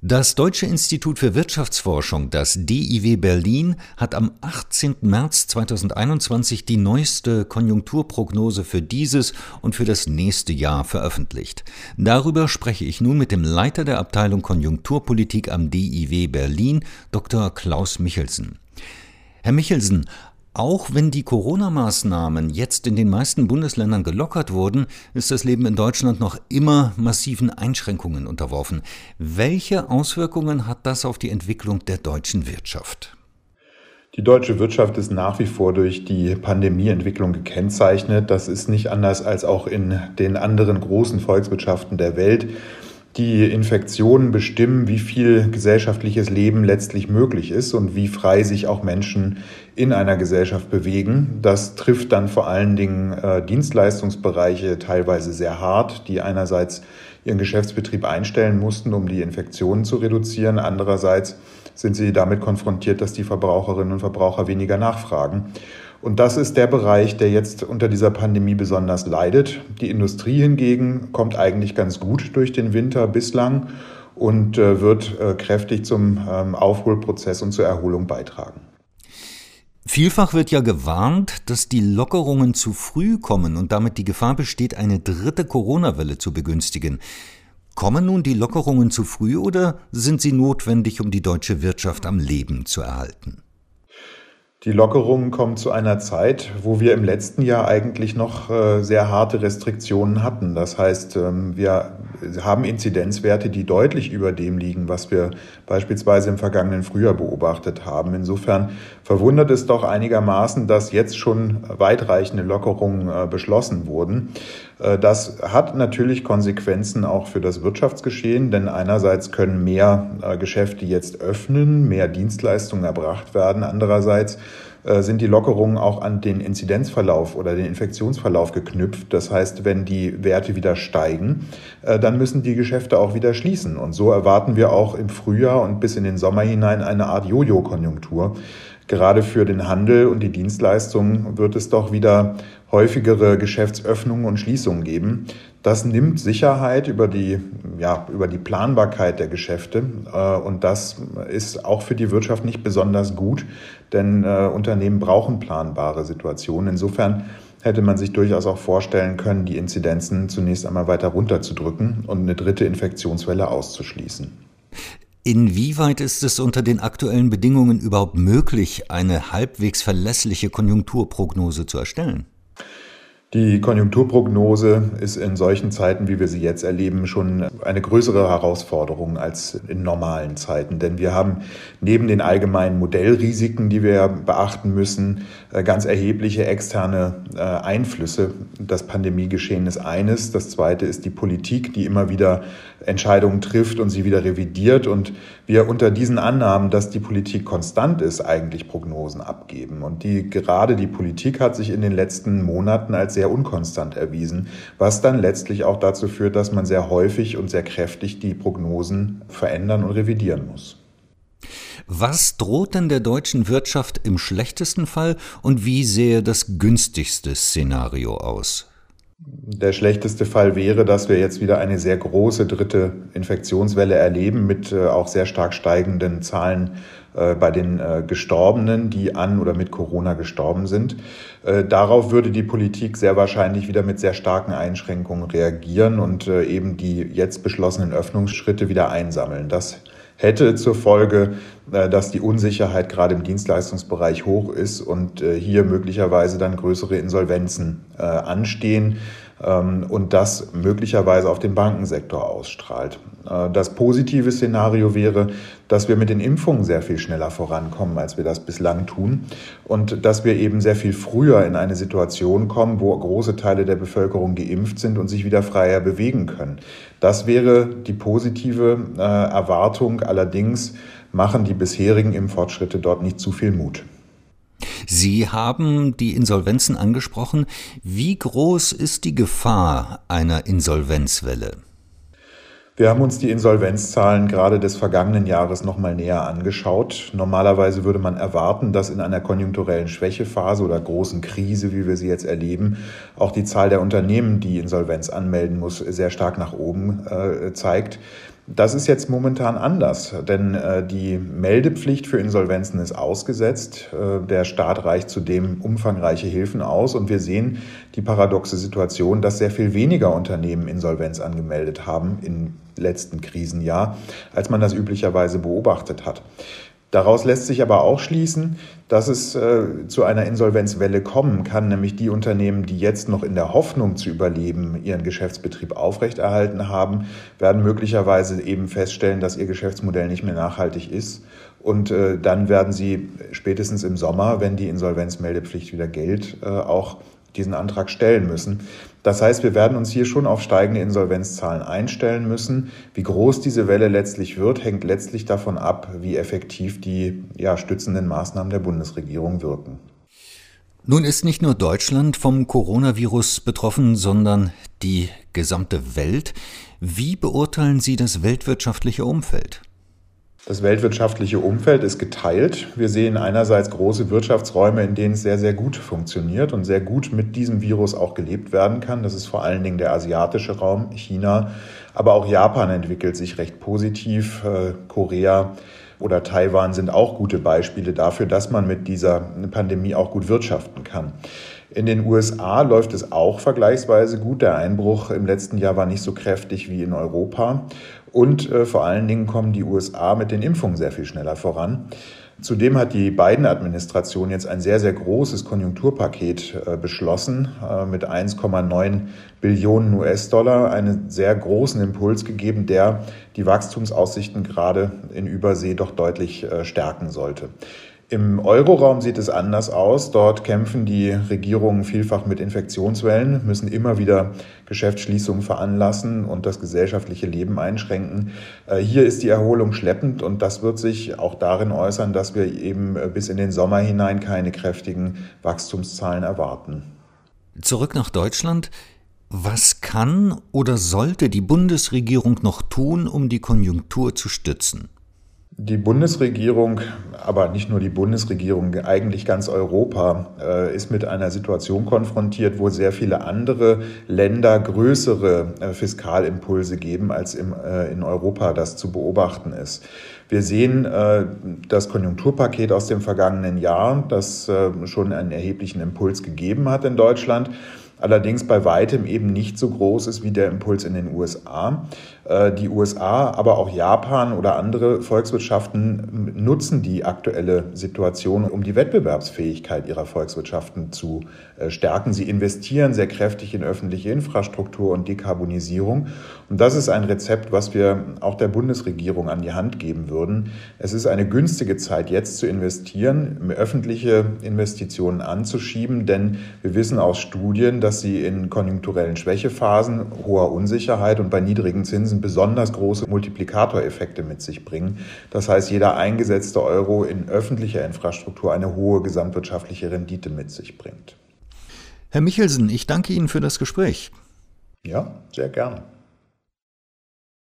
Das Deutsche Institut für Wirtschaftsforschung, das DIW Berlin, hat am 18. März 2021 die neueste Konjunkturprognose für dieses und für das nächste Jahr veröffentlicht. Darüber spreche ich nun mit dem Leiter der Abteilung Konjunkturpolitik am DIW Berlin, Dr. Klaus Michelsen. Herr Michelsen, auch wenn die Corona-Maßnahmen jetzt in den meisten Bundesländern gelockert wurden, ist das Leben in Deutschland noch immer massiven Einschränkungen unterworfen. Welche Auswirkungen hat das auf die Entwicklung der deutschen Wirtschaft? Die deutsche Wirtschaft ist nach wie vor durch die Pandemieentwicklung gekennzeichnet. Das ist nicht anders als auch in den anderen großen Volkswirtschaften der Welt die Infektionen bestimmen, wie viel gesellschaftliches Leben letztlich möglich ist und wie frei sich auch Menschen in einer Gesellschaft bewegen. Das trifft dann vor allen Dingen äh, Dienstleistungsbereiche teilweise sehr hart, die einerseits ihren Geschäftsbetrieb einstellen mussten, um die Infektionen zu reduzieren. Andererseits sind sie damit konfrontiert, dass die Verbraucherinnen und Verbraucher weniger nachfragen. Und das ist der Bereich, der jetzt unter dieser Pandemie besonders leidet. Die Industrie hingegen kommt eigentlich ganz gut durch den Winter bislang und äh, wird äh, kräftig zum ähm, Aufholprozess und zur Erholung beitragen. Vielfach wird ja gewarnt, dass die Lockerungen zu früh kommen und damit die Gefahr besteht, eine dritte Corona-Welle zu begünstigen. Kommen nun die Lockerungen zu früh oder sind sie notwendig, um die deutsche Wirtschaft am Leben zu erhalten? Die Lockerungen kommen zu einer Zeit, wo wir im letzten Jahr eigentlich noch äh, sehr harte Restriktionen hatten. Das heißt, ähm, wir haben Inzidenzwerte, die deutlich über dem liegen, was wir beispielsweise im vergangenen Frühjahr beobachtet haben. Insofern verwundert es doch einigermaßen, dass jetzt schon weitreichende Lockerungen äh, beschlossen wurden. Äh, das hat natürlich Konsequenzen auch für das Wirtschaftsgeschehen, denn einerseits können mehr äh, Geschäfte jetzt öffnen, mehr Dienstleistungen erbracht werden. Andererseits sind die Lockerungen auch an den Inzidenzverlauf oder den Infektionsverlauf geknüpft. Das heißt, wenn die Werte wieder steigen, dann müssen die Geschäfte auch wieder schließen. Und so erwarten wir auch im Frühjahr und bis in den Sommer hinein eine Art Jojo-Konjunktur. Gerade für den Handel und die Dienstleistungen wird es doch wieder häufigere Geschäftsöffnungen und Schließungen geben. Das nimmt Sicherheit über die, ja, über die Planbarkeit der Geschäfte. Äh, und das ist auch für die Wirtschaft nicht besonders gut, denn äh, Unternehmen brauchen planbare Situationen. Insofern hätte man sich durchaus auch vorstellen können, die Inzidenzen zunächst einmal weiter runterzudrücken und eine dritte Infektionswelle auszuschließen. Inwieweit ist es unter den aktuellen Bedingungen überhaupt möglich, eine halbwegs verlässliche Konjunkturprognose zu erstellen? Die Konjunkturprognose ist in solchen Zeiten, wie wir sie jetzt erleben, schon eine größere Herausforderung als in normalen Zeiten. Denn wir haben neben den allgemeinen Modellrisiken, die wir beachten müssen, äh, ganz erhebliche externe äh, Einflüsse. Das Pandemiegeschehen ist eines. Das zweite ist die Politik, die immer wieder Entscheidungen trifft und sie wieder revidiert. Und wir unter diesen Annahmen, dass die Politik konstant ist, eigentlich Prognosen abgeben. Und die, gerade die Politik hat sich in den letzten Monaten als sehr unkonstant erwiesen, was dann letztlich auch dazu führt, dass man sehr häufig und sehr kräftig die Prognosen verändern und revidieren muss. Was droht denn der deutschen Wirtschaft im schlechtesten Fall und wie sähe das günstigste Szenario aus? Der schlechteste Fall wäre, dass wir jetzt wieder eine sehr große dritte Infektionswelle erleben mit äh, auch sehr stark steigenden Zahlen bei den äh, Gestorbenen, die an oder mit Corona gestorben sind. Darauf würde die Politik sehr wahrscheinlich wieder mit sehr starken Einschränkungen reagieren und eben die jetzt beschlossenen Öffnungsschritte wieder einsammeln. Das hätte zur Folge, dass die Unsicherheit gerade im Dienstleistungsbereich hoch ist und hier möglicherweise dann größere Insolvenzen anstehen und das möglicherweise auf den Bankensektor ausstrahlt. Äh, das positive Szenario wäre, dass wir mit den Impfungen sehr viel schneller vorankommen, als wir das bislang tun und dass wir eben sehr viel früher in eine Situation kommen, wo große Teile der Bevölkerung geimpft sind und sich wieder freier bewegen können. Das wäre die positive äh, Erwartung. Allerdings machen die bisherigen Impffortschritte dort nicht zu viel Mut. Sie haben die Insolvenzen angesprochen. Wie groß ist die Gefahr einer Insolvenzwelle? Wir haben uns die Insolvenzzahlen gerade des vergangenen Jahres nochmal näher angeschaut. Normalerweise würde man erwarten, dass in einer konjunkturellen Schwächephase oder großen Krise, wie wir sie jetzt erleben, auch die Zahl der Unternehmen, die Insolvenz anmelden muss, sehr stark nach oben äh, zeigt. Das ist jetzt momentan anders, denn äh, die Meldepflicht für Insolvenzen ist ausgesetzt. Äh, der Staat reicht zudem umfangreiche Hilfen aus und wir sehen die paradoxe Situation, dass sehr viel weniger Unternehmen Insolvenz angemeldet haben im letzten Krisenjahr, als man das üblicherweise beobachtet hat. Daraus lässt sich aber auch schließen, dass es äh, zu einer Insolvenzwelle kommen kann, nämlich die Unternehmen, die jetzt noch in der Hoffnung zu überleben, ihren Geschäftsbetrieb aufrechterhalten haben, werden möglicherweise eben feststellen, dass ihr Geschäftsmodell nicht mehr nachhaltig ist. Und äh, dann werden sie spätestens im Sommer, wenn die Insolvenzmeldepflicht wieder gilt, äh, auch diesen Antrag stellen müssen. Das heißt, wir werden uns hier schon auf steigende Insolvenzzahlen einstellen müssen. Wie groß diese Welle letztlich wird, hängt letztlich davon ab, wie effektiv die ja, stützenden Maßnahmen der Bundesregierung wirken. Nun ist nicht nur Deutschland vom Coronavirus betroffen, sondern die gesamte Welt. Wie beurteilen Sie das weltwirtschaftliche Umfeld? Das weltwirtschaftliche Umfeld ist geteilt. Wir sehen einerseits große Wirtschaftsräume, in denen es sehr, sehr gut funktioniert und sehr gut mit diesem Virus auch gelebt werden kann. Das ist vor allen Dingen der asiatische Raum, China, aber auch Japan entwickelt sich recht positiv. Äh, Korea oder Taiwan sind auch gute Beispiele dafür, dass man mit dieser Pandemie auch gut wirtschaften kann. In den USA läuft es auch vergleichsweise gut. Der Einbruch im letzten Jahr war nicht so kräftig wie in Europa. Und äh, vor allen Dingen kommen die USA mit den Impfungen sehr viel schneller voran. Zudem hat die Biden-Administration jetzt ein sehr, sehr großes Konjunkturpaket äh, beschlossen äh, mit 1,9 Billionen US-Dollar, einen sehr großen Impuls gegeben, der die Wachstumsaussichten gerade in Übersee doch deutlich äh, stärken sollte. Im Euroraum sieht es anders aus. Dort kämpfen die Regierungen vielfach mit Infektionswellen, müssen immer wieder Geschäftsschließungen veranlassen und das gesellschaftliche Leben einschränken. Äh, hier ist die Erholung schleppend und das wird sich auch darin äußern, dass wir eben äh, bis in den Sommer hinein keine kräftigen Wachstumszahlen erwarten. Zurück nach Deutschland. Was kann oder sollte die Bundesregierung noch tun, um die Konjunktur zu stützen? Die Bundesregierung, aber nicht nur die Bundesregierung, eigentlich ganz Europa äh, ist mit einer Situation konfrontiert, wo sehr viele andere Länder größere äh, Fiskalimpulse geben, als äh, in Europa das zu beobachten ist. Wir sehen das Konjunkturpaket aus dem vergangenen Jahr, das schon einen erheblichen Impuls gegeben hat in Deutschland allerdings bei weitem eben nicht so groß ist wie der Impuls in den USA. Äh, die USA, aber auch Japan oder andere Volkswirtschaften nutzen die aktuelle Situation, um die Wettbewerbsfähigkeit ihrer Volkswirtschaften zu äh, stärken. Sie investieren sehr kräftig in öffentliche Infrastruktur und Dekarbonisierung. Und das ist ein Rezept, was wir auch der Bundesregierung an die Hand geben würden. Es ist eine günstige Zeit, jetzt zu investieren, öffentliche Investitionen anzuschieben, denn wir wissen aus Studien, dass sie in konjunkturellen Schwächephasen, hoher Unsicherheit und bei niedrigen Zinsen besonders große Multiplikatoreffekte mit sich bringen. Das heißt, jeder eingesetzte Euro in öffentlicher Infrastruktur eine hohe gesamtwirtschaftliche Rendite mit sich bringt. Herr Michelsen, ich danke Ihnen für das Gespräch. Ja, sehr gerne.